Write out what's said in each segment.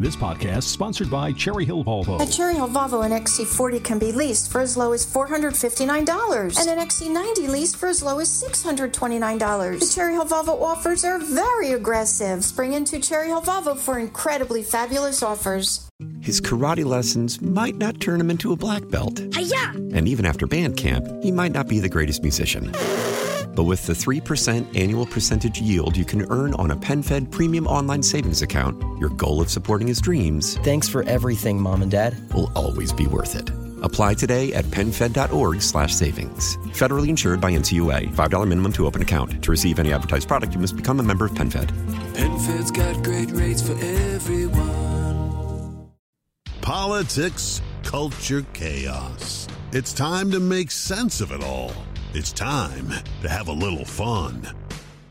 This podcast sponsored by Cherry Hill Volvo. At Cherry Hill Volvo, an XC40 can be leased for as low as $459 and an XC90 leased for as low as $629. The Cherry Hill Volvo offers are very aggressive. Spring into Cherry Hill Volvo for incredibly fabulous offers. His karate lessons might not turn him into a black belt. Hi-ya! And even after band camp, he might not be the greatest musician. But with the 3% annual percentage yield you can earn on a PenFed premium online savings account, your goal of supporting his dreams Thanks for everything, Mom and Dad. will always be worth it. Apply today at PenFed.org slash savings. Federally insured by NCUA. $5 minimum to open account. To receive any advertised product, you must become a member of PenFed. PenFed's got great rates for everyone. Politics, culture, chaos. It's time to make sense of it all. It's time to have a little fun.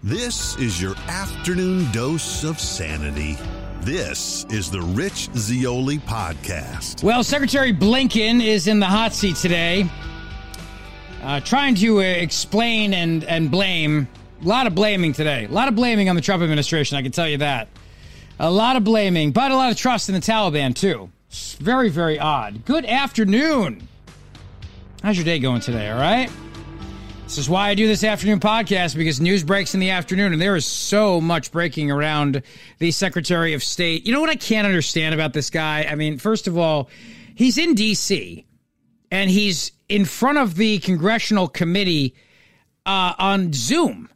This is your afternoon dose of sanity. This is the Rich Zeoli Podcast. Well, Secretary Blinken is in the hot seat today, uh, trying to uh, explain and, and blame. A lot of blaming today. A lot of blaming on the Trump administration, I can tell you that. A lot of blaming, but a lot of trust in the Taliban, too. It's very, very odd. Good afternoon. How's your day going today, all right? This is why I do this afternoon podcast because news breaks in the afternoon and there is so much breaking around the Secretary of State. You know what I can't understand about this guy? I mean, first of all, he's in D.C. and he's in front of the congressional committee uh, on Zoom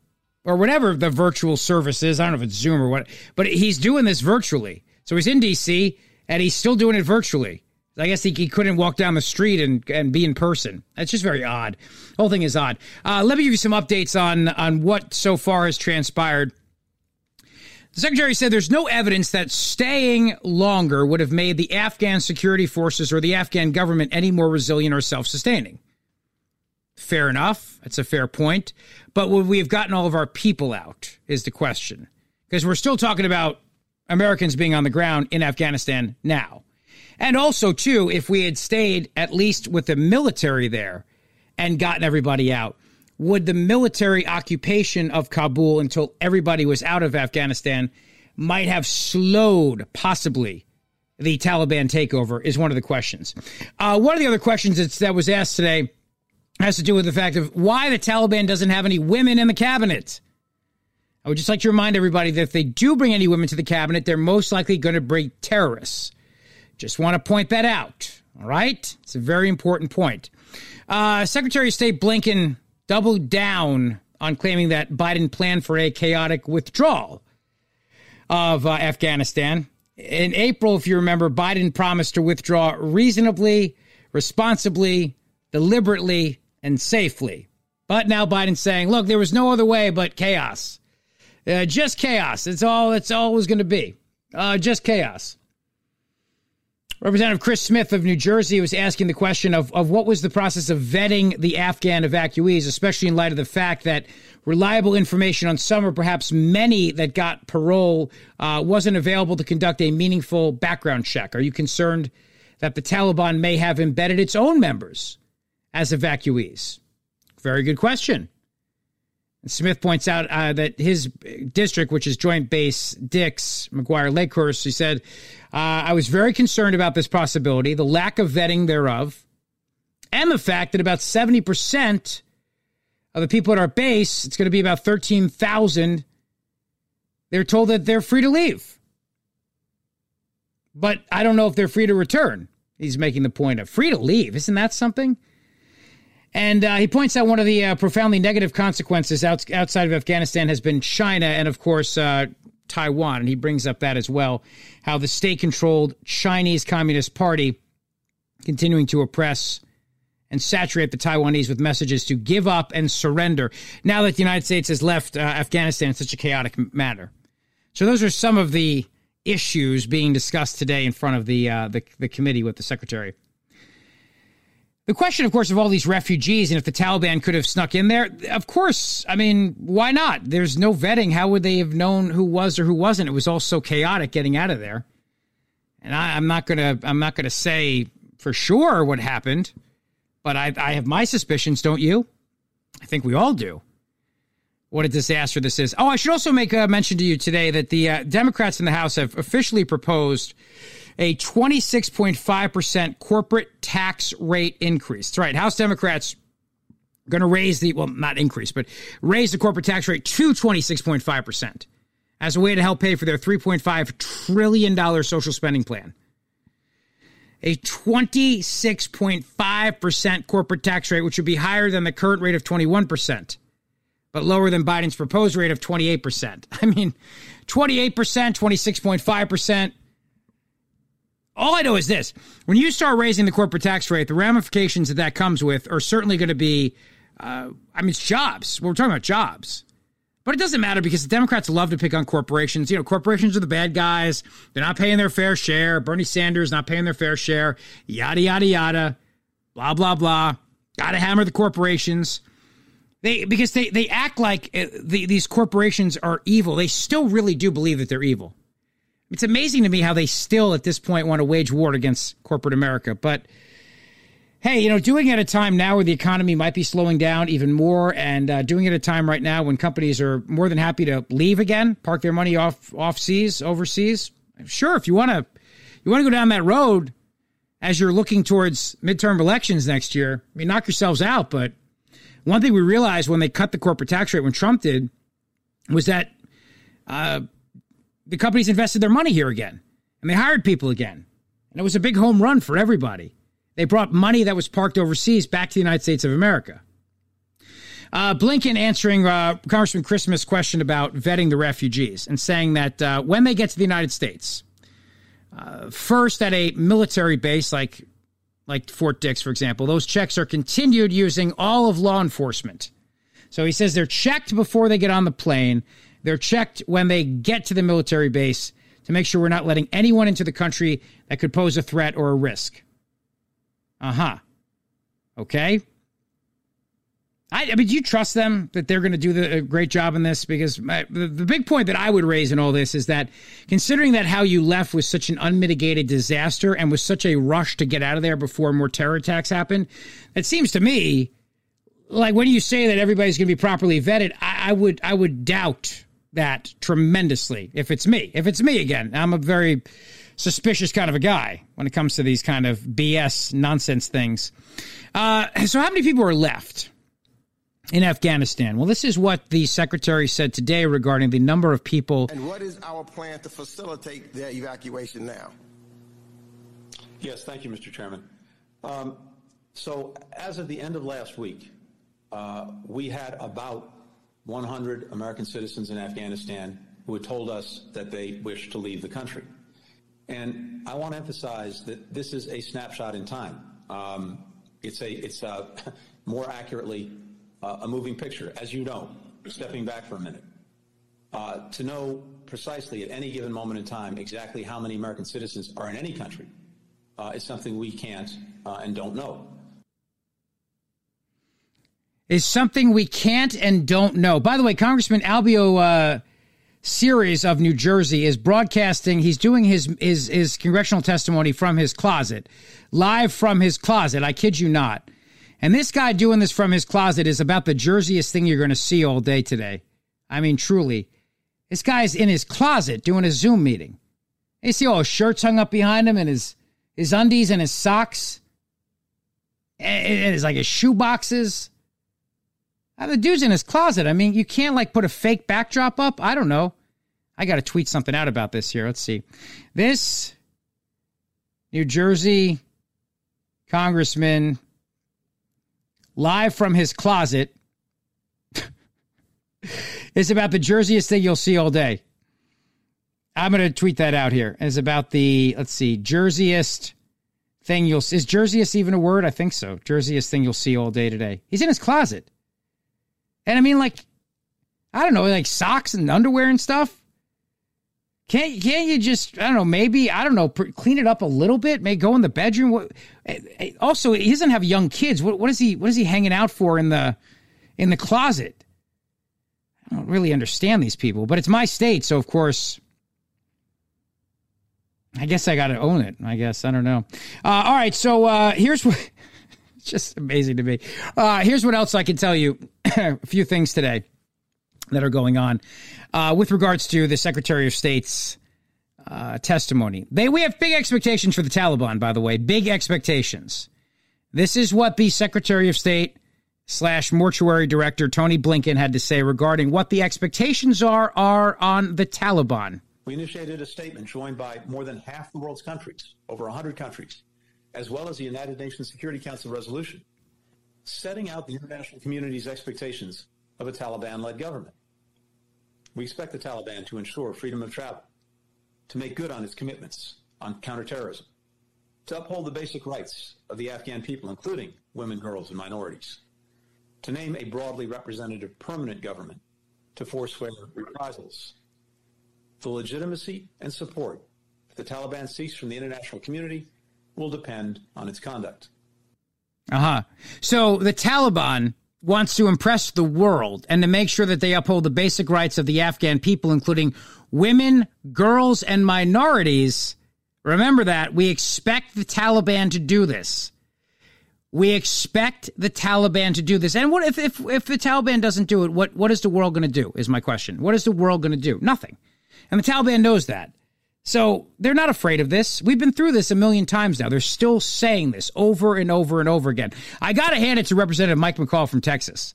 or whatever the virtual service is. I don't know if it's Zoom or what, but he's doing this virtually. So he's in D.C. and he's still doing it virtually. I guess he, he couldn't walk down the street and, and be in person. That's just very odd. The whole thing is odd. Uh, let me give you some updates on, on what so far has transpired. The secretary said there's no evidence that staying longer would have made the Afghan security forces or the Afghan government any more resilient or self sustaining. Fair enough. That's a fair point. But would we have gotten all of our people out, is the question. Because we're still talking about Americans being on the ground in Afghanistan now. And also, too, if we had stayed at least with the military there and gotten everybody out, would the military occupation of Kabul until everybody was out of Afghanistan might have slowed possibly the Taliban takeover? Is one of the questions. Uh, one of the other questions that was asked today has to do with the fact of why the Taliban doesn't have any women in the cabinet. I would just like to remind everybody that if they do bring any women to the cabinet, they're most likely going to bring terrorists. Just want to point that out. All right? It's a very important point. Uh, Secretary of State Blinken doubled down on claiming that Biden planned for a chaotic withdrawal of uh, Afghanistan. In April, if you remember, Biden promised to withdraw reasonably, responsibly, deliberately, and safely. But now Biden's saying, look, there was no other way but chaos. Uh, just chaos. It's all it's always going to be. Uh, just chaos. Representative Chris Smith of New Jersey was asking the question of, of what was the process of vetting the Afghan evacuees, especially in light of the fact that reliable information on some or perhaps many that got parole uh, wasn't available to conduct a meaningful background check. Are you concerned that the Taliban may have embedded its own members as evacuees? Very good question. Smith points out uh, that his district, which is Joint Base Dix, McGuire Lakehurst, he said, uh, I was very concerned about this possibility, the lack of vetting thereof, and the fact that about 70% of the people at our base, it's going to be about 13,000, they're told that they're free to leave. But I don't know if they're free to return. He's making the point of free to leave. Isn't that something? And uh, he points out one of the uh, profoundly negative consequences out, outside of Afghanistan has been China and, of course, uh, Taiwan. And he brings up that as well how the state controlled Chinese Communist Party continuing to oppress and saturate the Taiwanese with messages to give up and surrender now that the United States has left uh, Afghanistan in such a chaotic manner. So, those are some of the issues being discussed today in front of the, uh, the, the committee with the secretary. The question, of course, of all these refugees and if the Taliban could have snuck in there, of course, I mean, why not? There's no vetting. How would they have known who was or who wasn't? It was all so chaotic getting out of there. And I, am not gonna, I'm not gonna say for sure what happened, but I, I have my suspicions. Don't you? I think we all do. what a disaster this is. Oh, I should also make a mention to you today that the uh, Democrats in the House have officially proposed a 26.5% corporate tax rate increase. That's right. House Democrats going to raise the, well, not increase, but raise the corporate tax rate to 26.5% as a way to help pay for their $3.5 trillion social spending plan. A 26.5% corporate tax rate, which would be higher than the current rate of 21%, but lower than Biden's proposed rate of 28%. I mean, 28%, 26.5%. All I know is this when you start raising the corporate tax rate, the ramifications that that comes with are certainly going to be, uh, I mean, it's jobs. We're talking about jobs. But it doesn't matter because the Democrats love to pick on corporations. You know, corporations are the bad guys. They're not paying their fair share. Bernie Sanders not paying their fair share. Yada, yada, yada. Blah, blah, blah. Got to hammer the corporations. They because they they act like uh, the, these corporations are evil. They still really do believe that they're evil. It's amazing to me how they still at this point want to wage war against corporate America. But hey, you know, doing it at a time now where the economy might be slowing down even more, and uh, doing it at a time right now when companies are more than happy to leave again, park their money off off seas, overseas. Sure, if you want to, you want to go down that road as you're looking towards midterm elections next year. I mean, knock yourselves out. But one thing we realized when they cut the corporate tax rate when Trump did was that uh, the companies invested their money here again, and they hired people again, and it was a big home run for everybody. They brought money that was parked overseas back to the United States of America. Uh, Blinken answering uh, Congressman Chris Smith's question about vetting the refugees and saying that uh, when they get to the United States, uh, first at a military base like like Fort Dix, for example, those checks are continued using all of law enforcement. So he says they're checked before they get on the plane. They're checked when they get to the military base to make sure we're not letting anyone into the country that could pose a threat or a risk. Uh huh. Okay. I, I, mean, do you trust them that they're going to do the, a great job in this? Because my, the, the big point that I would raise in all this is that considering that how you left was such an unmitigated disaster and was such a rush to get out of there before more terror attacks happened, it seems to me like when you say that everybody's going to be properly vetted, I, I would I would doubt that tremendously. If it's me, if it's me again, I'm a very suspicious kind of a guy when it comes to these kind of BS nonsense things. Uh, so, how many people are left in Afghanistan? Well, this is what the secretary said today regarding the number of people. And what is our plan to facilitate their evacuation now? Yes, thank you, Mr. Chairman. Um, so, as of the end of last week, uh, we had about 100 American citizens in Afghanistan who had told us that they wished to leave the country. And I want to emphasize that this is a snapshot in time. Um, it's a, it's a, more accurately uh, a moving picture, as you know, stepping back for a minute. Uh, to know precisely at any given moment in time exactly how many American citizens are in any country uh, is something we can't uh, and don't know. Is something we can't and don't know. By the way, Congressman Albio uh, Sires of New Jersey is broadcasting. He's doing his his his congressional testimony from his closet, live from his closet. I kid you not. And this guy doing this from his closet is about the Jerseyest thing you're going to see all day today. I mean, truly, this guy's in his closet doing a Zoom meeting. You see all his shirts hung up behind him and his his undies and his socks, and his like his shoe boxes. Uh, the dude's in his closet. I mean, you can't like put a fake backdrop up. I don't know. I got to tweet something out about this here. Let's see. This New Jersey congressman live from his closet is about the Jerseyest thing you'll see all day. I'm going to tweet that out here. It's about the, let's see, Jerseyest thing you'll see. Is Jerseyest even a word? I think so. Jerseyest thing you'll see all day today. He's in his closet. And I mean, like, I don't know, like socks and underwear and stuff. Can't can't you just I don't know maybe I don't know clean it up a little bit maybe go in the bedroom? Eh, eh, also he doesn't have young kids. What what is he what is he hanging out for in the in the closet? I don't really understand these people but it's my state so of course I guess I got to own it I guess I don't know. Uh, all right so uh, here's what just amazing to me uh, here's what else I can tell you a few things today that are going on uh, with regards to the Secretary of State's uh, testimony. They we have big expectations for the Taliban, by the way, big expectations. This is what the Secretary of State slash mortuary director Tony Blinken had to say regarding what the expectations are are on the Taliban. We initiated a statement joined by more than half the world's countries, over 100 countries, as well as the United Nations Security Council resolution, setting out the international community's expectations of a Taliban led government. We expect the Taliban to ensure freedom of travel, to make good on its commitments on counterterrorism, to uphold the basic rights of the Afghan people, including women, girls, and minorities, to name a broadly representative permanent government to forswear reprisals. The legitimacy and support that the Taliban seeks from the international community will depend on its conduct. Uh huh. So the Taliban wants to impress the world and to make sure that they uphold the basic rights of the Afghan people, including women, girls, and minorities. Remember that. We expect the Taliban to do this. We expect the Taliban to do this. And what if, if, if the Taliban doesn't do it, what, what is the world going to do? Is my question. What is the world going to do? Nothing. And the Taliban knows that. So they're not afraid of this. We've been through this a million times now. They're still saying this over and over and over again. I got to hand it to Representative Mike McCaul from Texas.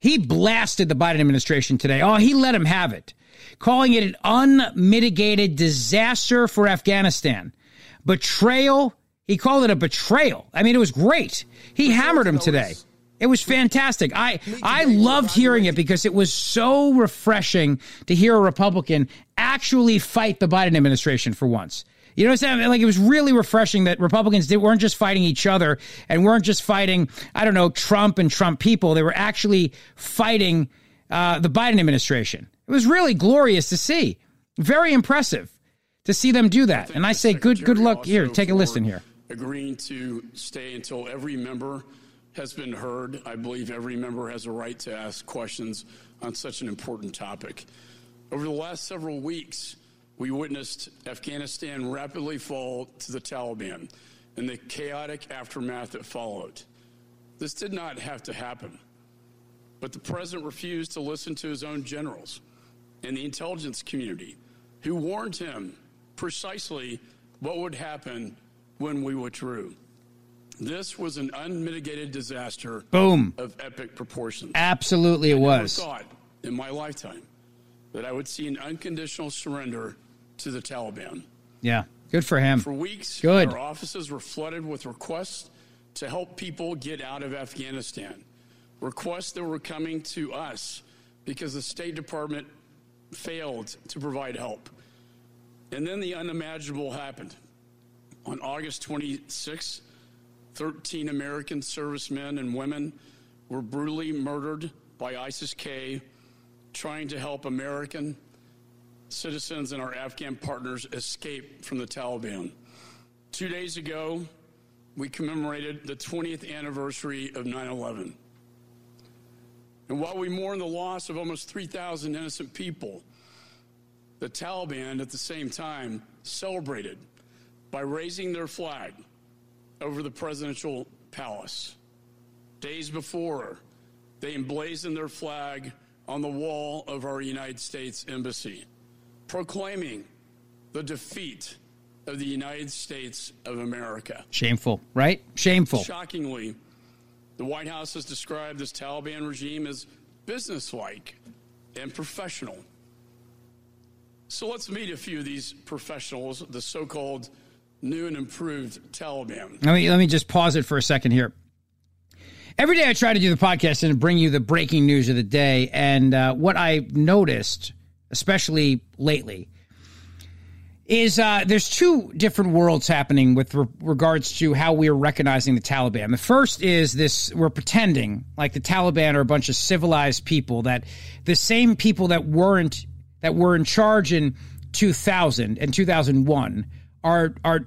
He blasted the Biden administration today. Oh, he let him have it, calling it an unmitigated disaster for Afghanistan. Betrayal. He called it a betrayal. I mean, it was great. He hammered him today. It was fantastic. I I loved hearing it because it was so refreshing to hear a Republican actually fight the Biden administration for once. You know what I'm saying? Like it was really refreshing that Republicans did, weren't just fighting each other and weren't just fighting, I don't know, Trump and Trump people. They were actually fighting uh, the Biden administration. It was really glorious to see. Very impressive to see them do that. And I say, good good luck. Here, take a listen here. Agreeing to stay until every member has been heard. I believe every member has a right to ask questions on such an important topic. Over the last several weeks, we witnessed Afghanistan rapidly fall to the Taliban and the chaotic aftermath that followed. This did not have to happen, but the president refused to listen to his own generals and the intelligence community who warned him precisely what would happen when we withdrew. This was an unmitigated disaster. Boom. Of epic proportions. Absolutely, it I was. Never thought in my lifetime that I would see an unconditional surrender to the Taliban. Yeah, good for him. For weeks, good. our offices were flooded with requests to help people get out of Afghanistan. Requests that were coming to us because the State Department failed to provide help. And then the unimaginable happened. On August 26th, 13 American servicemen and women were brutally murdered by ISIS K trying to help American citizens and our Afghan partners escape from the Taliban. Two days ago, we commemorated the 20th anniversary of 9 11. And while we mourn the loss of almost 3,000 innocent people, the Taliban at the same time celebrated by raising their flag over the presidential palace. Days before, they emblazoned their flag on the wall of our United States Embassy, proclaiming the defeat of the United States of America. Shameful, right? Shameful. Shockingly, the White House has described this Taliban regime as businesslike and professional. So let's meet a few of these professionals, the so called new and improved Taliban. Let me let me just pause it for a second here. Every day I try to do the podcast and bring you the breaking news of the day, and uh, what I noticed, especially lately, is uh, there's two different worlds happening with re- regards to how we are recognizing the Taliban. The first is this: we're pretending like the Taliban are a bunch of civilized people that the same people that weren't that were in charge in 2000 and 2001 are are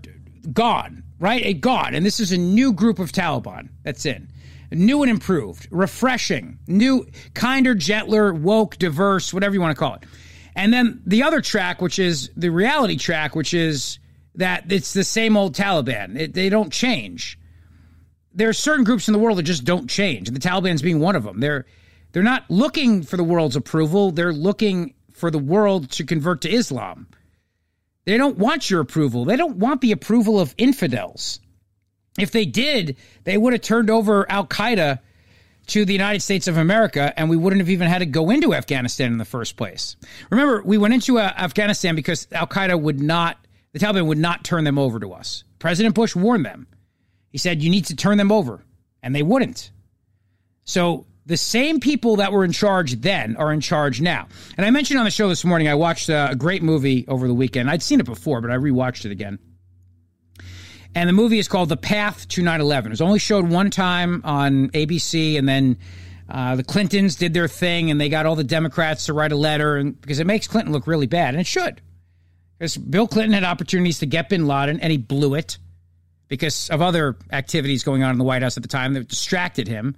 gone, right? A gone, and this is a new group of Taliban that's in, new and improved, refreshing, new, kinder, gentler, woke, diverse, whatever you want to call it. And then the other track, which is the reality track, which is that it's the same old Taliban. It, they don't change. There are certain groups in the world that just don't change, and the Taliban's being one of them. They're They're not looking for the world's approval. They're looking for the world to convert to Islam. They don't want your approval. They don't want the approval of infidels. If they did, they would have turned over Al Qaeda to the United States of America, and we wouldn't have even had to go into Afghanistan in the first place. Remember, we went into uh, Afghanistan because Al Qaeda would not, the Taliban would not turn them over to us. President Bush warned them. He said, You need to turn them over, and they wouldn't. So the same people that were in charge then are in charge now. And I mentioned on the show this morning, I watched uh, a great movie over the weekend. I'd seen it before, but I rewatched it again. And the movie is called The Path to 9 11. It was only showed one time on ABC, and then uh, the Clintons did their thing, and they got all the Democrats to write a letter, and because it makes Clinton look really bad, and it should. Because Bill Clinton had opportunities to get bin Laden, and he blew it because of other activities going on in the White House at the time that distracted him.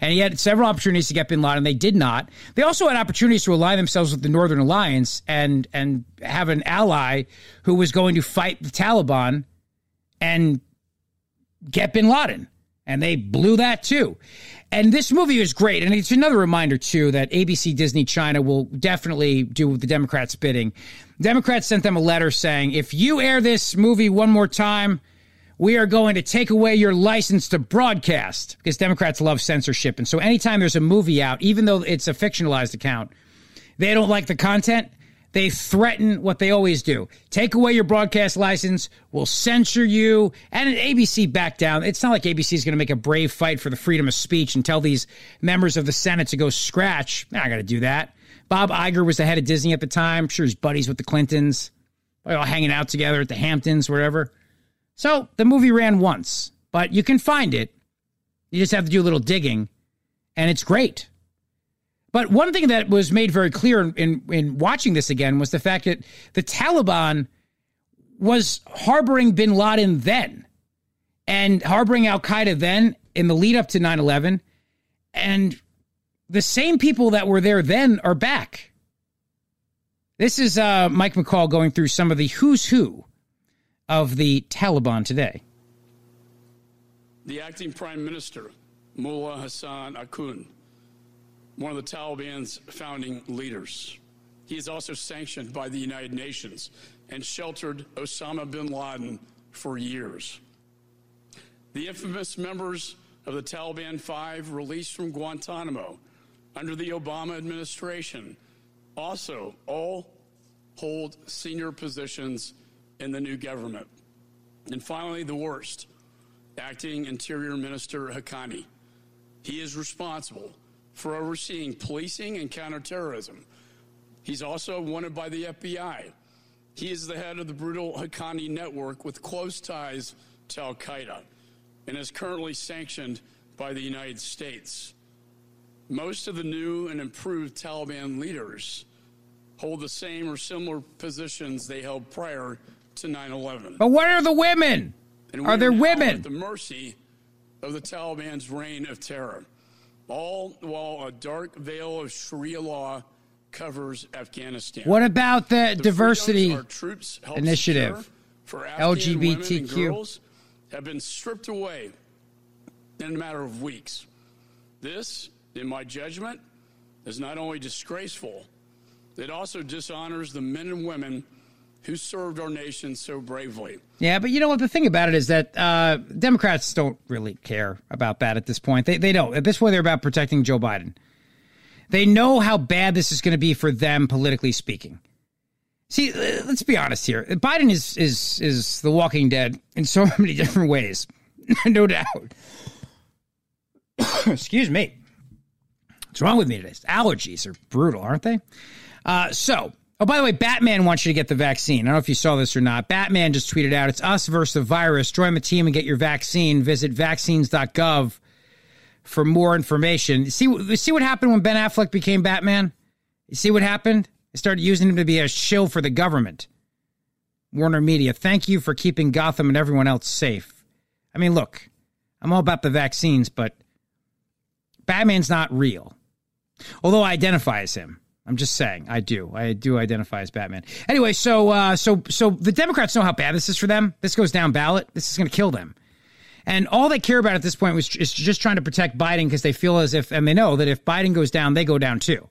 And he had several opportunities to get bin Laden. They did not. They also had opportunities to align themselves with the Northern Alliance and and have an ally who was going to fight the Taliban and get bin Laden. And they blew that too. And this movie is great. And it's another reminder, too, that ABC, Disney, China will definitely do the Democrats' bidding. Democrats sent them a letter saying, if you air this movie one more time, we are going to take away your license to broadcast because Democrats love censorship. And so anytime there's a movie out, even though it's a fictionalized account, they don't like the content, they threaten what they always do take away your broadcast license, we'll censor you. And ABC backed down. It's not like ABC is going to make a brave fight for the freedom of speech and tell these members of the Senate to go scratch. Not going to do that. Bob Iger was the head of Disney at the time. I'm sure he's buddies with the Clintons. They're all hanging out together at the Hamptons, wherever. So the movie ran once, but you can find it. You just have to do a little digging, and it's great. But one thing that was made very clear in, in, in, watching this again was the fact that the Taliban was harboring bin Laden then and harboring Al Qaeda then in the lead up to 9 11. And the same people that were there then are back. This is uh, Mike McCaul going through some of the who's who of the Taliban today. The acting prime minister, Mullah Hassan Akhund one of the Taliban's founding leaders. He is also sanctioned by the United Nations and sheltered Osama bin Laden for years. The infamous members of the Taliban Five released from Guantanamo under the Obama administration also all hold senior positions in the new government. And finally, the worst acting Interior Minister Haqqani. He is responsible for overseeing policing and counterterrorism. He's also wanted by the FBI. He is the head of the brutal Haqqani network with close ties to Al Qaeda and is currently sanctioned by the United States. Most of the new and improved Taliban leaders hold the same or similar positions they held prior to 9 11. But what are the women? are there women? At the mercy of the Taliban's reign of terror all while a dark veil of Sharia law covers Afghanistan. What about the, the diversity initiative for LGBTQ have been stripped away in a matter of weeks. This, in my judgment, is not only disgraceful, it also dishonors the men and women who served our nation so bravely. Yeah, but you know what? The thing about it is that uh, Democrats don't really care about that at this point. They, they don't. At this point, they're about protecting Joe Biden. They know how bad this is going to be for them, politically speaking. See, uh, let's be honest here. Biden is is is the Walking Dead in so many different ways, no doubt. Excuse me. What's wrong with me today? Allergies are brutal, aren't they? Uh, so Oh, by the way, Batman wants you to get the vaccine. I don't know if you saw this or not. Batman just tweeted out, it's us versus the virus. Join the team and get your vaccine. Visit vaccines.gov for more information. See, see what happened when Ben Affleck became Batman? You see what happened? They started using him to be a shill for the government. Warner Media, thank you for keeping Gotham and everyone else safe. I mean, look, I'm all about the vaccines, but Batman's not real. Although I identify as him. I'm just saying, I do. I do identify as Batman. Anyway, so uh, so so the Democrats know how bad this is for them. This goes down ballot. This is going to kill them. And all they care about at this point was is just trying to protect Biden because they feel as if, and they know that if Biden goes down, they go down too.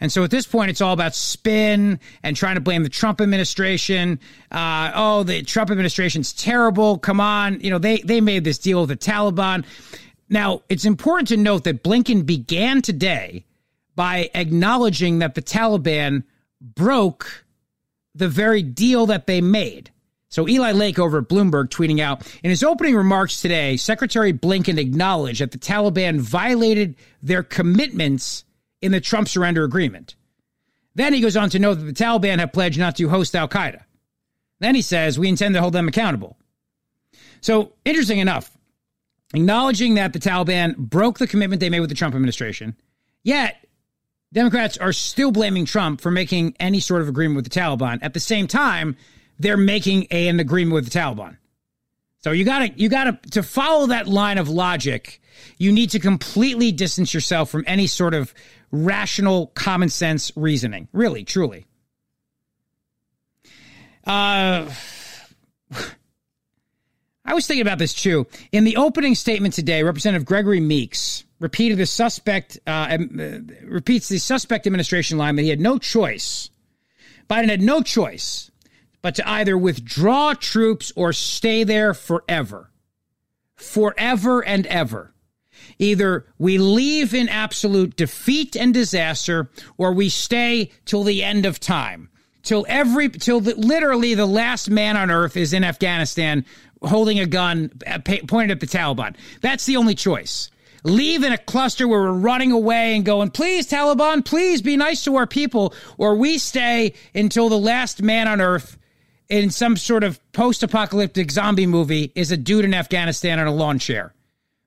And so at this point, it's all about spin and trying to blame the Trump administration. Uh, oh, the Trump administration's terrible. Come on. You know, they, they made this deal with the Taliban. Now, it's important to note that Blinken began today by acknowledging that the Taliban broke the very deal that they made. So Eli Lake over at Bloomberg tweeting out in his opening remarks today, Secretary Blinken acknowledged that the Taliban violated their commitments in the Trump surrender agreement. Then he goes on to note that the Taliban have pledged not to host Al Qaeda. Then he says, we intend to hold them accountable. So, interesting enough, acknowledging that the Taliban broke the commitment they made with the Trump administration, yet Democrats are still blaming Trump for making any sort of agreement with the Taliban. At the same time, they're making a, an agreement with the Taliban. So you gotta, you gotta, to follow that line of logic, you need to completely distance yourself from any sort of rational, common sense reasoning. Really, truly. Uh, I was thinking about this too. In the opening statement today, Representative Gregory Meeks repeated the suspect uh, uh, repeats the suspect administration line that he had no choice. Biden had no choice but to either withdraw troops or stay there forever, forever and ever. Either we leave in absolute defeat and disaster, or we stay till the end of time, till every, till the, literally the last man on earth is in Afghanistan holding a gun uh, pointed at the Taliban. That's the only choice. Leave in a cluster where we're running away and going, please, Taliban, please be nice to our people, or we stay until the last man on earth in some sort of post apocalyptic zombie movie is a dude in Afghanistan on a lawn chair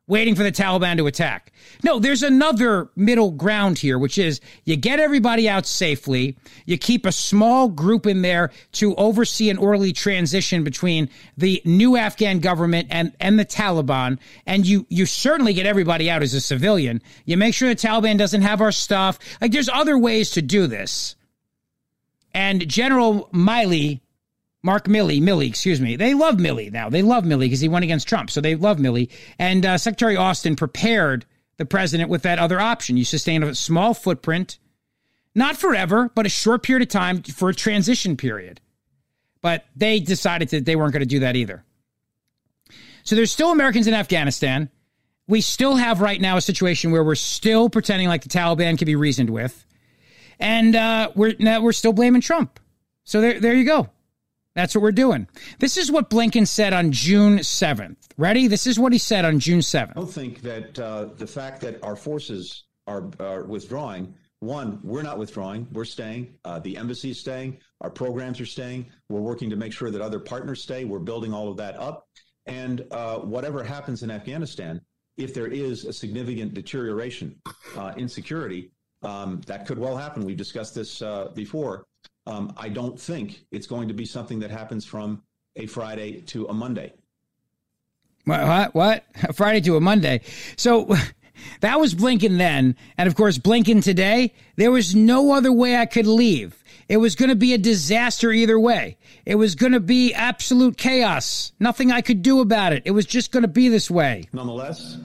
waiting for the Taliban to attack. No, there's another middle ground here, which is you get everybody out safely, you keep a small group in there to oversee an orderly transition between the new Afghan government and, and the Taliban, and you you certainly get everybody out as a civilian. You make sure the Taliban doesn't have our stuff. Like there's other ways to do this. And General Milley Mark Milley, Milley, excuse me. They love Milley now. They love Milley because he went against Trump. So they love Milley. And uh, Secretary Austin prepared the president with that other option. You sustain a small footprint, not forever, but a short period of time for a transition period. But they decided that they weren't going to do that either. So there's still Americans in Afghanistan. We still have right now a situation where we're still pretending like the Taliban can be reasoned with. And uh, we're, we're still blaming Trump. So there, there you go. That's what we're doing. This is what Blinken said on June 7th. Ready? This is what he said on June 7th. I don't think that uh, the fact that our forces are, are, withdrawing, one, we're not withdrawing, we're staying. Uh, the embassy is staying. Our programs are staying. We're working to make sure that other partners stay. We're building all of that up. And uh, whatever happens in Afghanistan, if there is a significant deterioration uh, in security, um, that could well happen. We've discussed this uh, before. Um, I don't think it's going to be something that happens from a Friday to a Monday. What? What? A Friday to a Monday. So that was Blinken then. And of course, Blinken today, there was no other way I could leave. It was going to be a disaster either way. It was going to be absolute chaos. Nothing I could do about it. It was just going to be this way. Nonetheless,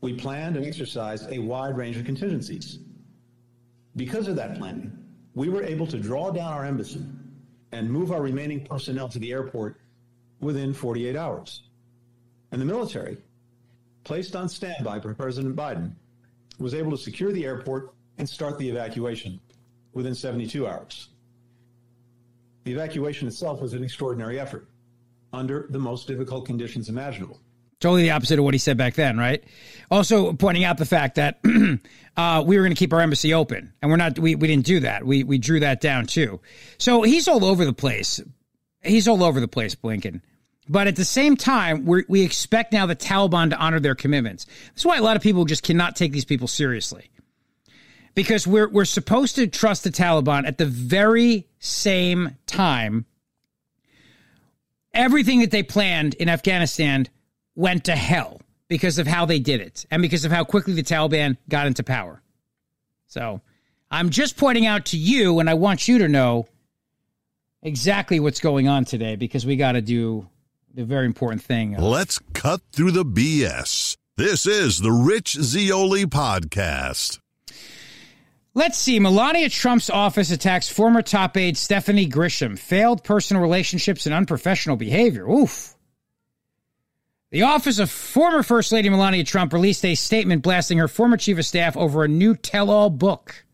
we planned and exercised a wide range of contingencies. Because of that planning, we were able to draw down our embassy and move our remaining personnel to the airport within 48 hours. And the military, placed on standby by President Biden, was able to secure the airport and start the evacuation within 72 hours. The evacuation itself was an extraordinary effort under the most difficult conditions imaginable. Totally the opposite of what he said back then, right? Also pointing out the fact that uh, we were going to keep our embassy open, and we're not. We, we didn't do that. We we drew that down too. So he's all over the place. He's all over the place, Blinken. But at the same time, we we expect now the Taliban to honor their commitments. That's why a lot of people just cannot take these people seriously, because we're we're supposed to trust the Taliban at the very same time. Everything that they planned in Afghanistan went to hell because of how they did it and because of how quickly the Taliban got into power. So I'm just pointing out to you, and I want you to know exactly what's going on today because we got to do the very important thing. Let's cut through the BS. This is the Rich Zeoli podcast. Let's see. Melania Trump's office attacks former top aide Stephanie Grisham. Failed personal relationships and unprofessional behavior. Oof. The office of former First Lady Melania Trump released a statement blasting her former chief of staff over a new tell all book.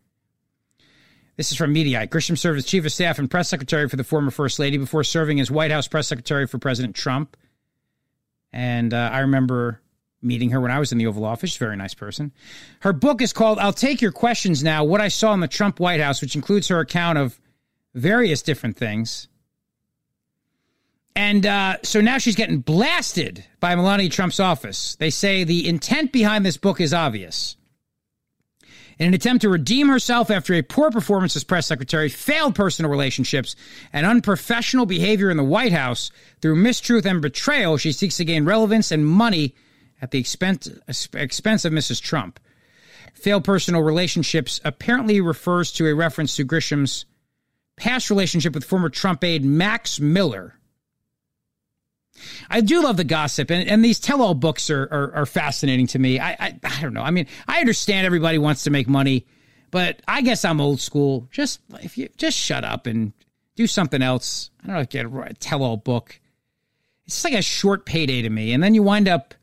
This is from Mediaite. Grisham served as chief of staff and press secretary for the former First Lady before serving as White House press secretary for President Trump. And uh, I remember meeting her when I was in the Oval Office. Very nice person. Her book is called I'll Take Your Questions Now What I Saw in the Trump White House, which includes her account of various different things. And uh, so now she's getting blasted by Melania Trump's office. They say the intent behind this book is obvious. In an attempt to redeem herself after a poor performance as press secretary, failed personal relationships, and unprofessional behavior in the White House, through mistruth and betrayal, she seeks to gain relevance and money at the expense, expense of Mrs. Trump. Failed personal relationships apparently refers to a reference to Grisham's past relationship with former Trump aide Max Miller I do love the gossip, and, and these tell-all books are, are, are fascinating to me. I, I I don't know. I mean, I understand everybody wants to make money, but I guess I'm old school. Just if you just shut up and do something else. I don't know, get a tell-all book. It's like a short payday to me, and then you wind up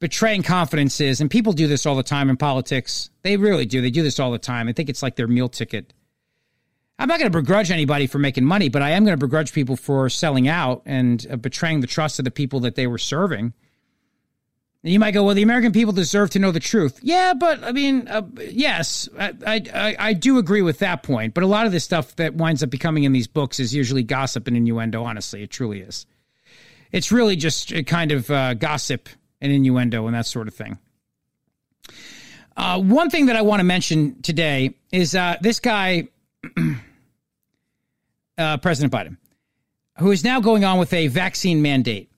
betraying confidences. And people do this all the time in politics. They really do. They do this all the time. I think it's like their meal ticket. I'm not going to begrudge anybody for making money, but I am going to begrudge people for selling out and uh, betraying the trust of the people that they were serving. And you might go, well, the American people deserve to know the truth. Yeah, but I mean, uh, yes, I, I, I do agree with that point. But a lot of this stuff that winds up becoming in these books is usually gossip and innuendo. Honestly, it truly is. It's really just a kind of uh, gossip and innuendo and that sort of thing. Uh, one thing that I want to mention today is uh, this guy. uh, President Biden, who is now going on with a vaccine mandate.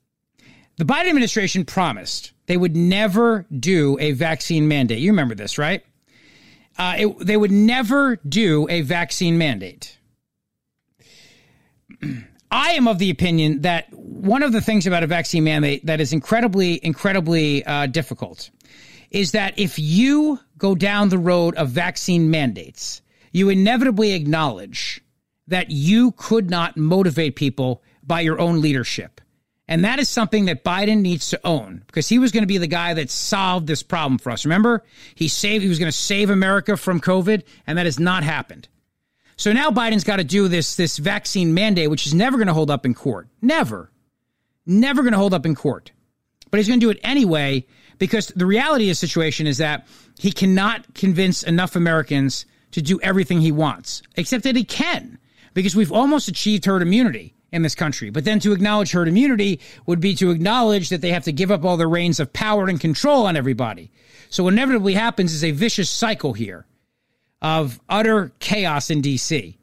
The Biden administration promised they would never do a vaccine mandate. You remember this, right? Uh, it, they would never do a vaccine mandate. I am of the opinion that one of the things about a vaccine mandate that is incredibly, incredibly uh, difficult is that if you go down the road of vaccine mandates, you inevitably acknowledge that you could not motivate people by your own leadership. And that is something that Biden needs to own because he was going to be the guy that solved this problem for us. Remember, he saved he was going to save America from COVID and that has not happened. So now Biden's got to do this this vaccine mandate which is never going to hold up in court. Never. Never going to hold up in court. But he's going to do it anyway because the reality of the situation is that he cannot convince enough Americans to do everything he wants, except that he can because we've almost achieved herd immunity in this country. But then to acknowledge herd immunity would be to acknowledge that they have to give up all the reins of power and control on everybody. So what inevitably happens is a vicious cycle here of utter chaos in DC.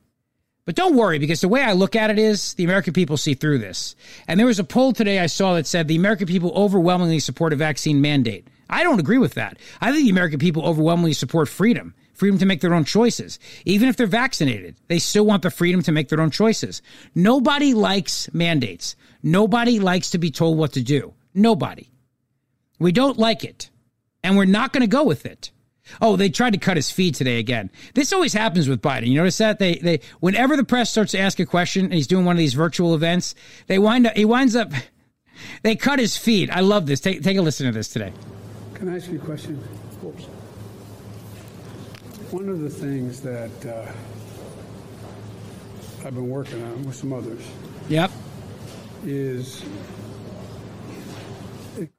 But don't worry, because the way I look at it is the American people see through this. And there was a poll today I saw that said the American people overwhelmingly support a vaccine mandate. I don't agree with that. I think the American people overwhelmingly support freedom freedom to make their own choices. Even if they're vaccinated, they still want the freedom to make their own choices. Nobody likes mandates. Nobody likes to be told what to do. Nobody. We don't like it. And we're not going to go with it. Oh, they tried to cut his feed today again. This always happens with Biden. You notice that they they whenever the press starts to ask a question and he's doing one of these virtual events, they wind up he winds up they cut his feed. I love this. Take take a listen to this today. Can I ask you a question? One of the things that uh, I've been working on with some others. Yep. Is. And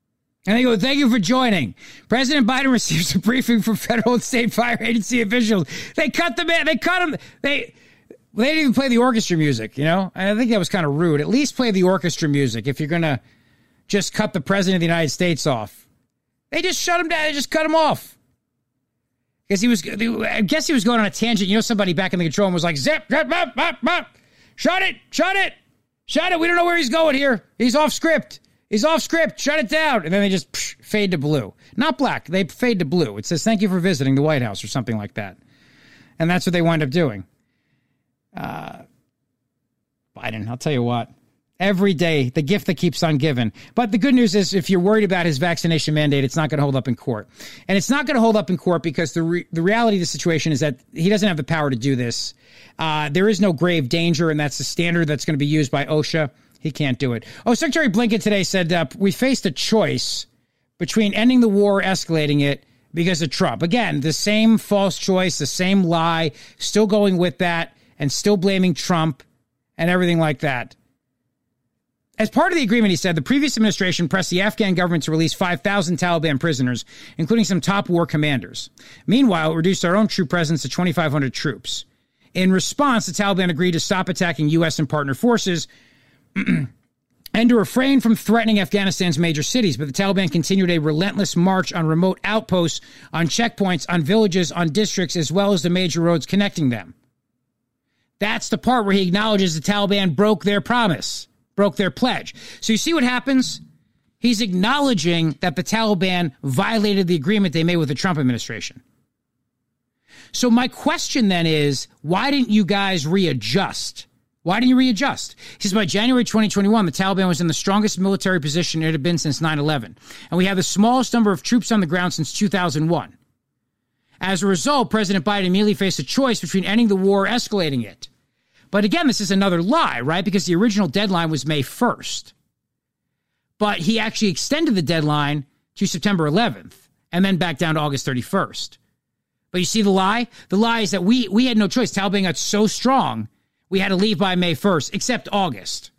they go, thank you for joining. President Biden receives a briefing from federal and state fire agency officials. They cut the man. They cut him. They they didn't even play the orchestra music. You know, and I think that was kind of rude. At least play the orchestra music if you're gonna just cut the president of the United States off. They just shut him down. They just cut him off because he was. I guess he was going on a tangent. You know, somebody back in the control room was like, "Zip, zip, zip, zip, zip. shut it, shut it, shut it." We don't know where he's going here. He's off script. He's off script. Shut it down. And then they just psh, fade to blue, not black. They fade to blue. It says, "Thank you for visiting the White House" or something like that, and that's what they wind up doing. Uh, Biden, I'll tell you what. Every day, the gift that keeps on giving. But the good news is, if you're worried about his vaccination mandate, it's not going to hold up in court. And it's not going to hold up in court because the, re- the reality of the situation is that he doesn't have the power to do this. Uh, there is no grave danger, and that's the standard that's going to be used by OSHA. He can't do it. Oh, Secretary Blinken today said uh, we faced a choice between ending the war, escalating it because of Trump. Again, the same false choice, the same lie, still going with that and still blaming Trump and everything like that. As part of the agreement, he said the previous administration pressed the Afghan government to release 5,000 Taliban prisoners, including some top war commanders. Meanwhile, it reduced our own troop presence to 2,500 troops. In response, the Taliban agreed to stop attacking U.S. and partner forces and to refrain from threatening Afghanistan's major cities. But the Taliban continued a relentless march on remote outposts, on checkpoints, on villages, on districts, as well as the major roads connecting them. That's the part where he acknowledges the Taliban broke their promise broke their pledge. So you see what happens? He's acknowledging that the Taliban violated the agreement they made with the Trump administration. So my question then is, why didn't you guys readjust? Why didn't you readjust? He says by January 2021, the Taliban was in the strongest military position it had been since 9 11. And we have the smallest number of troops on the ground since 2001. As a result, President Biden immediately faced a choice between ending the war or escalating it. But again, this is another lie, right? Because the original deadline was May 1st. But he actually extended the deadline to September 11th and then back down to August 31st. But you see the lie? The lie is that we we had no choice. Taliban got so strong, we had to leave by May 1st, except August.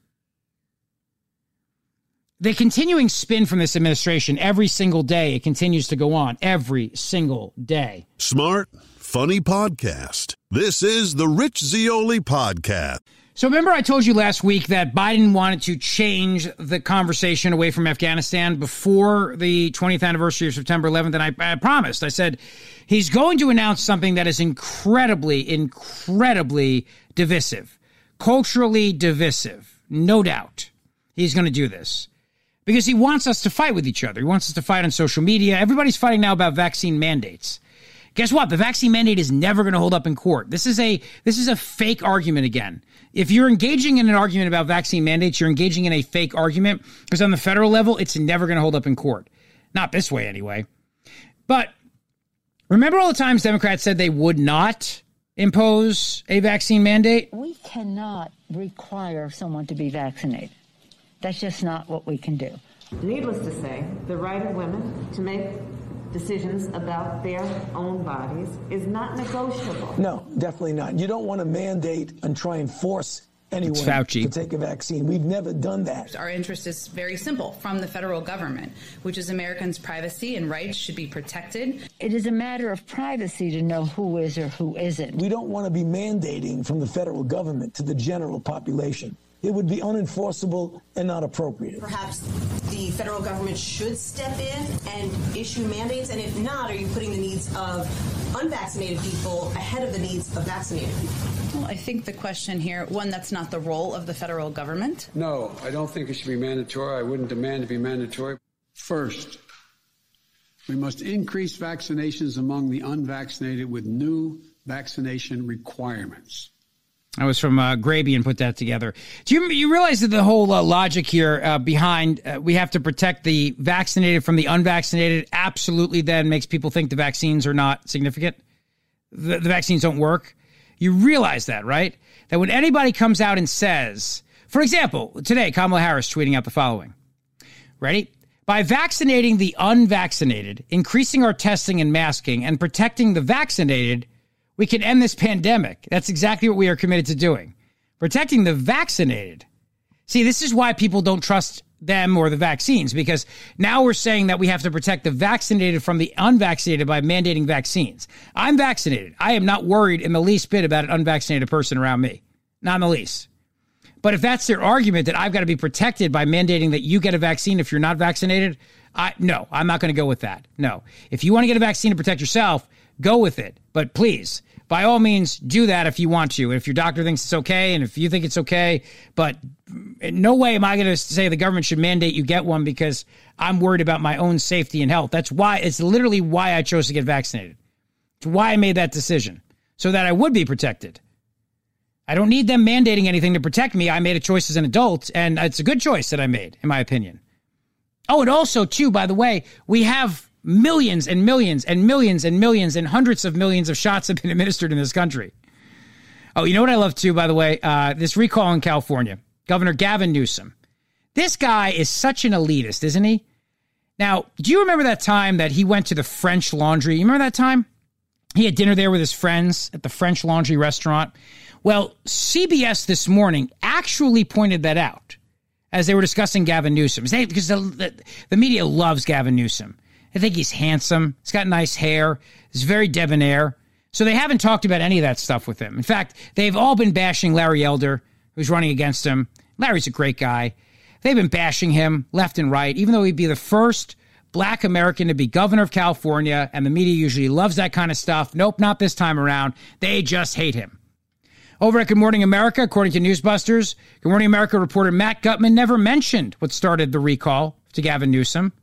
The continuing spin from this administration every single day, it continues to go on every single day. Smart, funny podcast. This is the Rich Zeoli podcast. So remember I told you last week that Biden wanted to change the conversation away from Afghanistan before the 20th anniversary of September 11th and I, I promised. I said he's going to announce something that is incredibly incredibly divisive. Culturally divisive. No doubt he's going to do this. Because he wants us to fight with each other. He wants us to fight on social media. Everybody's fighting now about vaccine mandates Guess what? The vaccine mandate is never going to hold up in court. This is a this is a fake argument again. If you're engaging in an argument about vaccine mandates, you're engaging in a fake argument because on the federal level, it's never going to hold up in court. Not this way anyway. But remember all the times Democrats said they would not impose a vaccine mandate? We cannot require someone to be vaccinated. That's just not what we can do. Needless to say, the right of women to make decisions about their own bodies is not negotiable. No, definitely not. You don't want to mandate and try and force anyone to take a vaccine. We've never done that. Our interest is very simple from the federal government, which is Americans' privacy and rights should be protected. It is a matter of privacy to know who is or who isn't. We don't want to be mandating from the federal government to the general population it would be unenforceable and not appropriate. Perhaps the federal government should step in and issue mandates, and if not, are you putting the needs of unvaccinated people ahead of the needs of vaccinated people? Well, I think the question here, one, that's not the role of the federal government. No, I don't think it should be mandatory. I wouldn't demand to be mandatory. First, we must increase vaccinations among the unvaccinated with new vaccination requirements. I was from uh, and put that together. Do you you realize that the whole uh, logic here uh, behind uh, we have to protect the vaccinated from the unvaccinated absolutely then makes people think the vaccines are not significant. The, the vaccines don't work. You realize that, right? That when anybody comes out and says, for example, today Kamala Harris tweeting out the following. Ready? By vaccinating the unvaccinated, increasing our testing and masking, and protecting the vaccinated, we can end this pandemic. That's exactly what we are committed to doing. Protecting the vaccinated. See, this is why people don't trust them or the vaccines because now we're saying that we have to protect the vaccinated from the unvaccinated by mandating vaccines. I'm vaccinated. I am not worried in the least bit about an unvaccinated person around me. Not in the least. But if that's their argument that I've got to be protected by mandating that you get a vaccine if you're not vaccinated, I no, I'm not going to go with that. No. If you want to get a vaccine to protect yourself, go with it. But please, by all means, do that if you want to. If your doctor thinks it's okay and if you think it's okay, but in no way am I going to say the government should mandate you get one because I'm worried about my own safety and health. That's why it's literally why I chose to get vaccinated. It's why I made that decision so that I would be protected. I don't need them mandating anything to protect me. I made a choice as an adult, and it's a good choice that I made, in my opinion. Oh, and also, too, by the way, we have millions and millions and millions and millions and hundreds of millions of shots have been administered in this country. Oh, you know what I love, too, by the way? Uh, this recall in California. Governor Gavin Newsom. This guy is such an elitist, isn't he? Now, do you remember that time that he went to the French Laundry? You remember that time? He had dinner there with his friends at the French Laundry restaurant. Well, CBS this morning actually pointed that out as they were discussing Gavin Newsom. They, because the, the, the, media loves Gavin Newsom. They think he's handsome. He's got nice hair. He's very debonair. So they haven't talked about any of that stuff with him. In fact, they've all been bashing Larry Elder, who's running against him. Larry's a great guy. They've been bashing him left and right, even though he'd be the first black American to be governor of California, and the media usually loves that kind of stuff. Nope, not this time around. They just hate him. Over at Good Morning America, according to Newsbusters, Good Morning America reporter Matt Gutman never mentioned what started the recall to Gavin Newsom.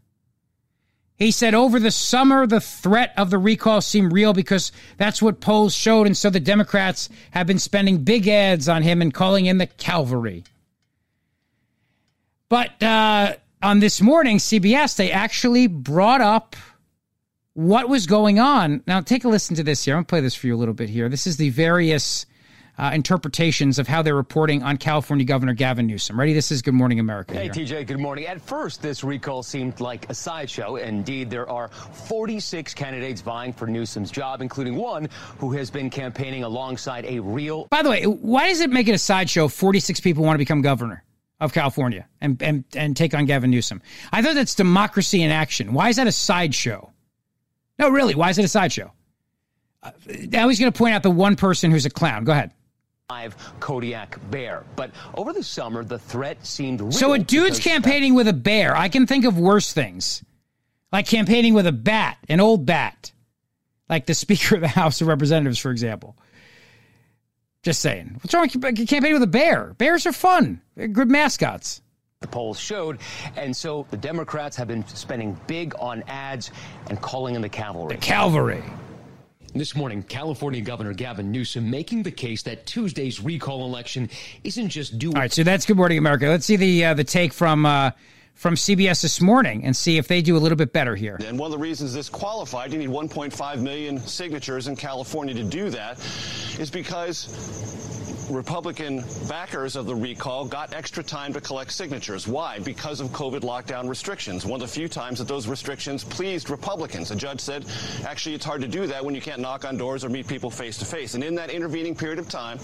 He said over the summer, the threat of the recall seemed real because that's what polls showed. And so the Democrats have been spending big ads on him and calling him the cavalry. But uh, on this morning, CBS, they actually brought up what was going on. Now, take a listen to this here. I'm going to play this for you a little bit here. This is the various uh, interpretations of how they're reporting on California Governor Gavin Newsom. Ready? This is Good Morning America. Hey. TJ, good morning. At first, this recall seemed like a sideshow. Indeed, there are 46 candidates vying for Newsom's job, including one who has been campaigning alongside a real. By the way, why does it make it a sideshow? 46 people want to become governor of California and, and, and take on Gavin Newsom. I thought that's democracy in action. Why is that a sideshow? No, really, why is it a sideshow? Uh, now he's going to point out the one person who's a clown. Go ahead. Kodiak bear. But over the summer, the threat seemed real. So a dude's campaigning with a bear. I can think of worse things, like campaigning with a bat, an old bat, like the Speaker of the House of Representatives, for example. Just saying. What's wrong with campaigning with a bear? Bears are fun. They're good mascots. The polls showed. And so the Democrats have been spending big on ads and calling in the cavalry. The cavalry. This morning, California Governor Gavin Newsom making the case that Tuesday's recall election isn't just due. All right, so that's Good Morning America. Let's see the uh, the take from uh, from CBS this morning and see if they do a little bit better here. And one of the reasons this qualified, you need 1.5 million signatures in California to do that, is because Republican backers of the recall got extra time to collect signatures. Why? Because of COVID lockdown restrictions. One of the few times that those restrictions pleased Republicans. A judge said, actually, it's hard to do that when you can't knock on doors or meet people face to face. And in that intervening period of time,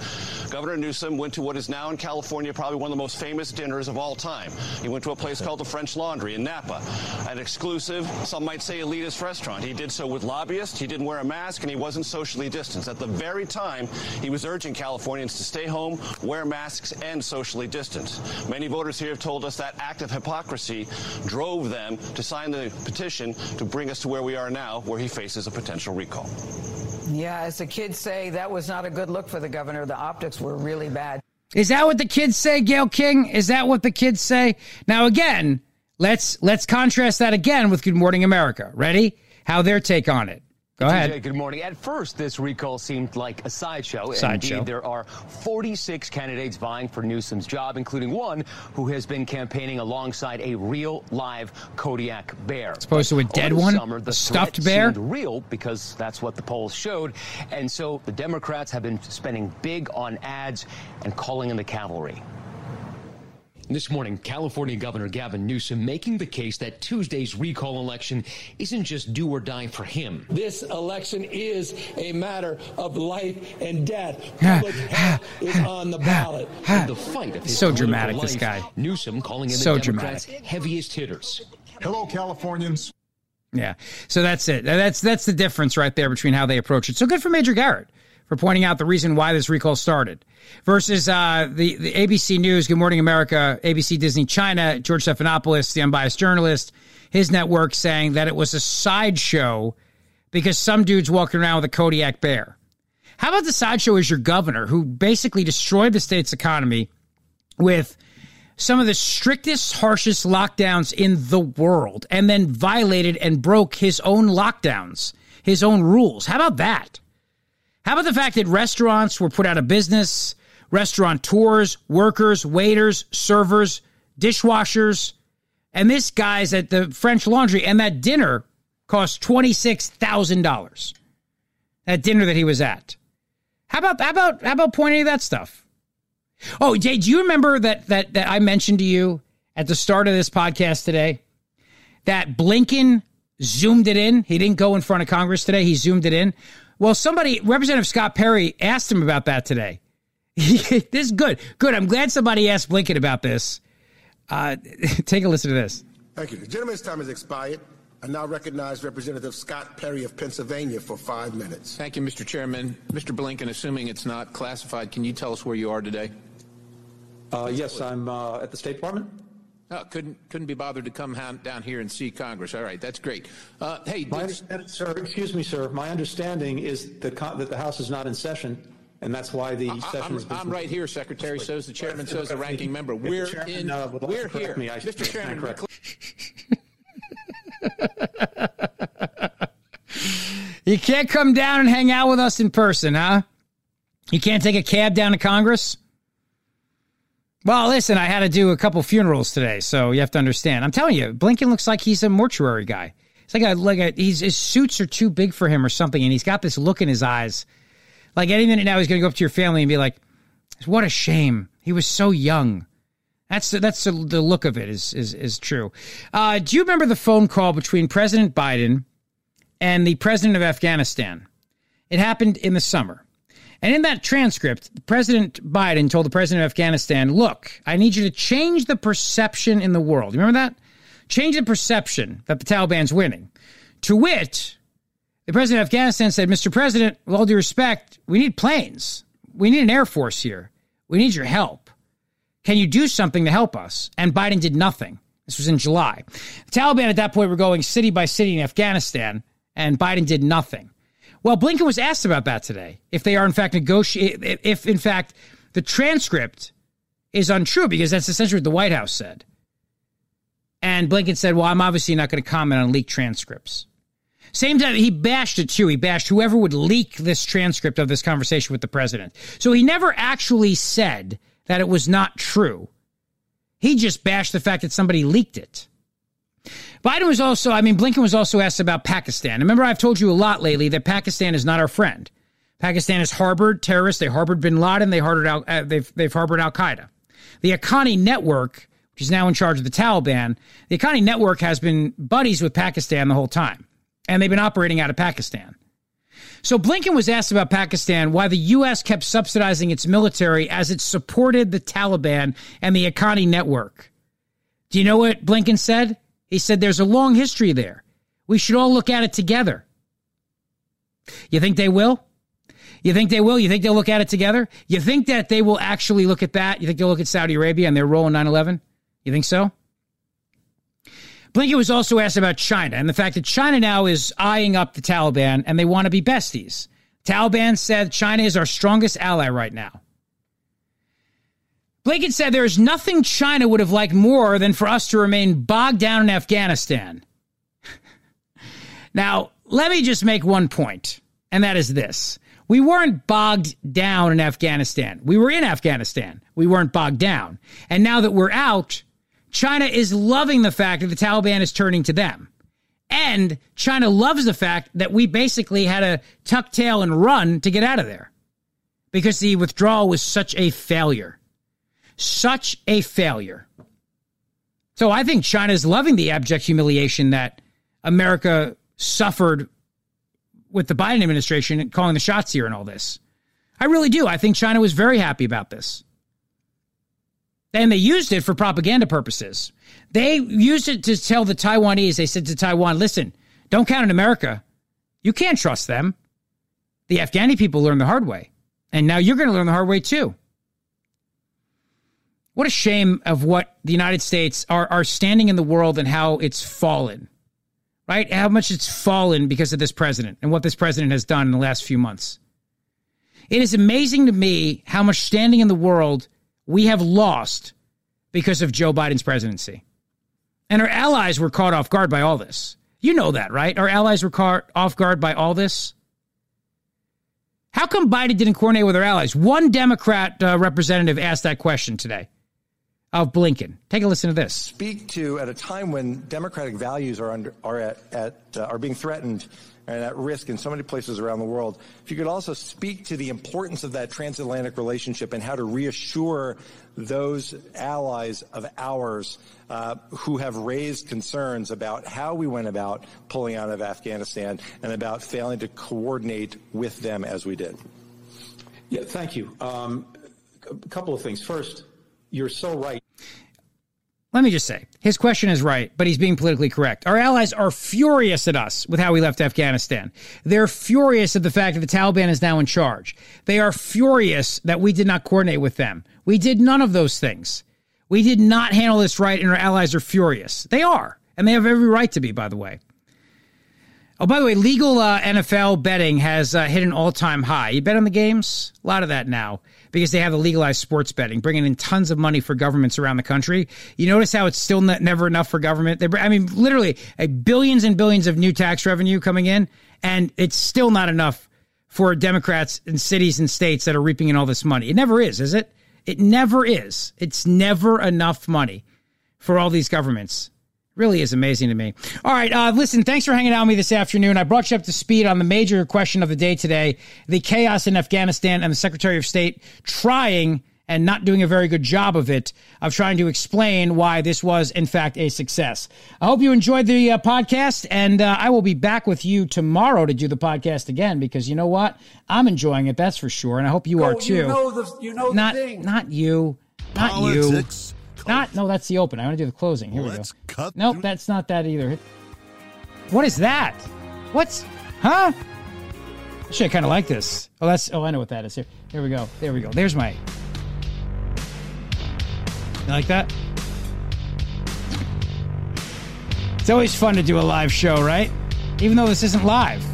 Governor Newsom went to what is now in California probably one of the most famous dinners of all time. He went to a place called the French Laundry in Napa, an exclusive, some might say elitist restaurant. He did so with lobbyists, he didn't wear a mask, and he wasn't socially distanced. At the very time, he was urging Californians to stay home, wear masks, and socially distance. Many voters here have told us that act of hypocrisy drove them to sign the petition to bring us to where we are now, where he faces a potential recall. Yeah, as the kids say, that was not a good look for the governor. The optics were really bad. Is that what the kids say, Gayle King? Is that what the kids say? Now again, let's let's contrast that again with Good Morning America. Ready? How their take on it. Go ahead. Good morning. At first, this recall seemed like a sideshow. Sideshow. Indeed, there are 46 candidates vying for Newsom's job, including one who has been campaigning alongside a real live Kodiak bear. As opposed to a dead one, the summer, the stuffed bear. real because that's what the polls showed, and so the Democrats have been spending big on ads and calling in the cavalry. This morning, California Governor Gavin Newsom making the case that Tuesday's recall election isn't just do or die for him. This election is a matter of life and death. Public health is on the ballot. In the fight of his So political dramatic, this guy. Newsom calling in So the Democrats' dramatic. heaviest hitters. Hello, Californians. Yeah. So that's it. That's that's the difference right there between how they approach it. So good for Major Garrett for pointing out the reason why this recall started. Versus uh, the the ABC News, Good Morning America, ABC Disney China, George Stephanopoulos, the unbiased journalist, his network saying that it was a sideshow because some dude's walking around with a Kodiak bear. How about the sideshow is your governor who basically destroyed the state's economy with some of the strictest, harshest lockdowns in the world and then violated and broke his own lockdowns, his own rules. How about that? How about the fact that restaurants were put out of business, restaurateurs, workers, waiters, servers, dishwashers. And this guy's at the French Laundry, and that dinner cost $26,000. That dinner that he was at. How about how about how about pointing that stuff? Oh, Jay, do you remember that that that I mentioned to you at the start of this podcast today that Blinken zoomed it in? He didn't go in front of Congress today. He zoomed it in. Well, somebody, Representative Scott Perry, asked him about that today. this is good. Good. I'm glad somebody asked Blinken about this. Uh, take a listen to this. Thank you. The gentleman's time has expired. I now recognize Representative Scott Perry of Pennsylvania for five minutes. Thank you, Mr. Chairman. Mr. Blinken, assuming it's not classified, can you tell us where you are today? Uh, yes, I'm uh, at the State Department. Oh, couldn't couldn't be bothered to come down here and see Congress. All right, that's great. Uh, hey, my, sir, excuse me, sir. My understanding is that, that the House is not in session, and that's why the I, session I'm, is. I'm right here, Secretary. So is the chairman. So is the ranking member. We're chairman, in. Uh, we're here, me, Mr. Chairman. you can't come down and hang out with us in person, huh? You can't take a cab down to Congress? Well, listen, I had to do a couple funerals today, so you have to understand. I'm telling you, Blinken looks like he's a mortuary guy. It's like a like a he's his suits are too big for him or something, and he's got this look in his eyes. Like any minute now, he's going to go up to your family and be like, "What a shame! He was so young." That's the, that's the, the look of it is is is true. Uh, do you remember the phone call between President Biden and the president of Afghanistan? It happened in the summer. And in that transcript, President Biden told the president of Afghanistan, Look, I need you to change the perception in the world. You remember that? Change the perception that the Taliban's winning. To wit, the president of Afghanistan said, Mr. President, with all due respect, we need planes. We need an air force here. We need your help. Can you do something to help us? And Biden did nothing. This was in July. The Taliban at that point were going city by city in Afghanistan, and Biden did nothing. Well, Blinken was asked about that today. If they are in fact negotiate, if in fact the transcript is untrue, because that's essentially what the White House said. And Blinken said, "Well, I'm obviously not going to comment on leaked transcripts." Same time, he bashed it too. He bashed whoever would leak this transcript of this conversation with the president. So he never actually said that it was not true. He just bashed the fact that somebody leaked it. Biden was also, I mean, Blinken was also asked about Pakistan. Remember, I've told you a lot lately that Pakistan is not our friend. Pakistan has harbored terrorists. They harbored bin Laden. They harbored Al, uh, they've, they've harbored Al Qaeda. The Haqqani Network, which is now in charge of the Taliban, the Haqqani Network has been buddies with Pakistan the whole time, and they've been operating out of Pakistan. So Blinken was asked about Pakistan, why the U.S. kept subsidizing its military as it supported the Taliban and the Haqqani Network. Do you know what Blinken said? He said there's a long history there. We should all look at it together. You think they will? You think they will? You think they'll look at it together? You think that they will actually look at that? You think they'll look at Saudi Arabia and their role in 9 11? You think so? Blinken was also asked about China and the fact that China now is eyeing up the Taliban and they want to be besties. Taliban said China is our strongest ally right now. Blinken said there is nothing China would have liked more than for us to remain bogged down in Afghanistan. now, let me just make one point, and that is this. We weren't bogged down in Afghanistan. We were in Afghanistan. We weren't bogged down. And now that we're out, China is loving the fact that the Taliban is turning to them. And China loves the fact that we basically had to tuck tail and run to get out of there because the withdrawal was such a failure. Such a failure. So I think China's loving the abject humiliation that America suffered with the Biden administration calling the shots here and all this. I really do. I think China was very happy about this. And they used it for propaganda purposes. They used it to tell the Taiwanese, they said to Taiwan, listen, don't count on America. You can't trust them. The Afghani people learned the hard way. And now you're going to learn the hard way too. What a shame of what the United States are, are standing in the world and how it's fallen, right? How much it's fallen because of this president and what this president has done in the last few months. It is amazing to me how much standing in the world we have lost because of Joe Biden's presidency. And our allies were caught off guard by all this. You know that, right? Our allies were caught off guard by all this. How come Biden didn't coordinate with our allies? One Democrat uh, representative asked that question today of Blinken. Take a listen to this. Speak to at a time when democratic values are under are at, at uh, are being threatened and at risk in so many places around the world. If you could also speak to the importance of that transatlantic relationship and how to reassure those allies of ours uh, who have raised concerns about how we went about pulling out of Afghanistan and about failing to coordinate with them as we did. Yeah, thank you. Um, a couple of things. First, you're so right. Let me just say, his question is right, but he's being politically correct. Our allies are furious at us with how we left Afghanistan. They're furious at the fact that the Taliban is now in charge. They are furious that we did not coordinate with them. We did none of those things. We did not handle this right, and our allies are furious. They are, and they have every right to be, by the way. Oh, by the way, legal uh, NFL betting has uh, hit an all time high. You bet on the games? A lot of that now because they have legalized sports betting, bringing in tons of money for governments around the country. You notice how it's still never enough for government. They, I mean, literally, billions and billions of new tax revenue coming in, and it's still not enough for Democrats in cities and states that are reaping in all this money. It never is, is it? It never is. It's never enough money for all these governments. Really is amazing to me. All right, uh, listen, thanks for hanging out with me this afternoon. I brought you up to speed on the major question of the day today the chaos in Afghanistan and the Secretary of State trying and not doing a very good job of it, of trying to explain why this was, in fact, a success. I hope you enjoyed the uh, podcast, and uh, I will be back with you tomorrow to do the podcast again because you know what? I'm enjoying it, that's for sure, and I hope you are too. You know the, you know not, the thing. Not you. Not Politics. you. Not no, that's the open. I want to do the closing. Here Let's we go. cut nope, through- that's not that either. What is that? What's huh? Actually, I kind of like this. Oh, that's oh, I know what that is. Here, here we go. There we go. There's my. You like that? It's always fun to do a live show, right? Even though this isn't live,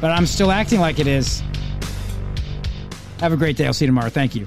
but I'm still acting like it is. Have a great day. I'll see you tomorrow. Thank you.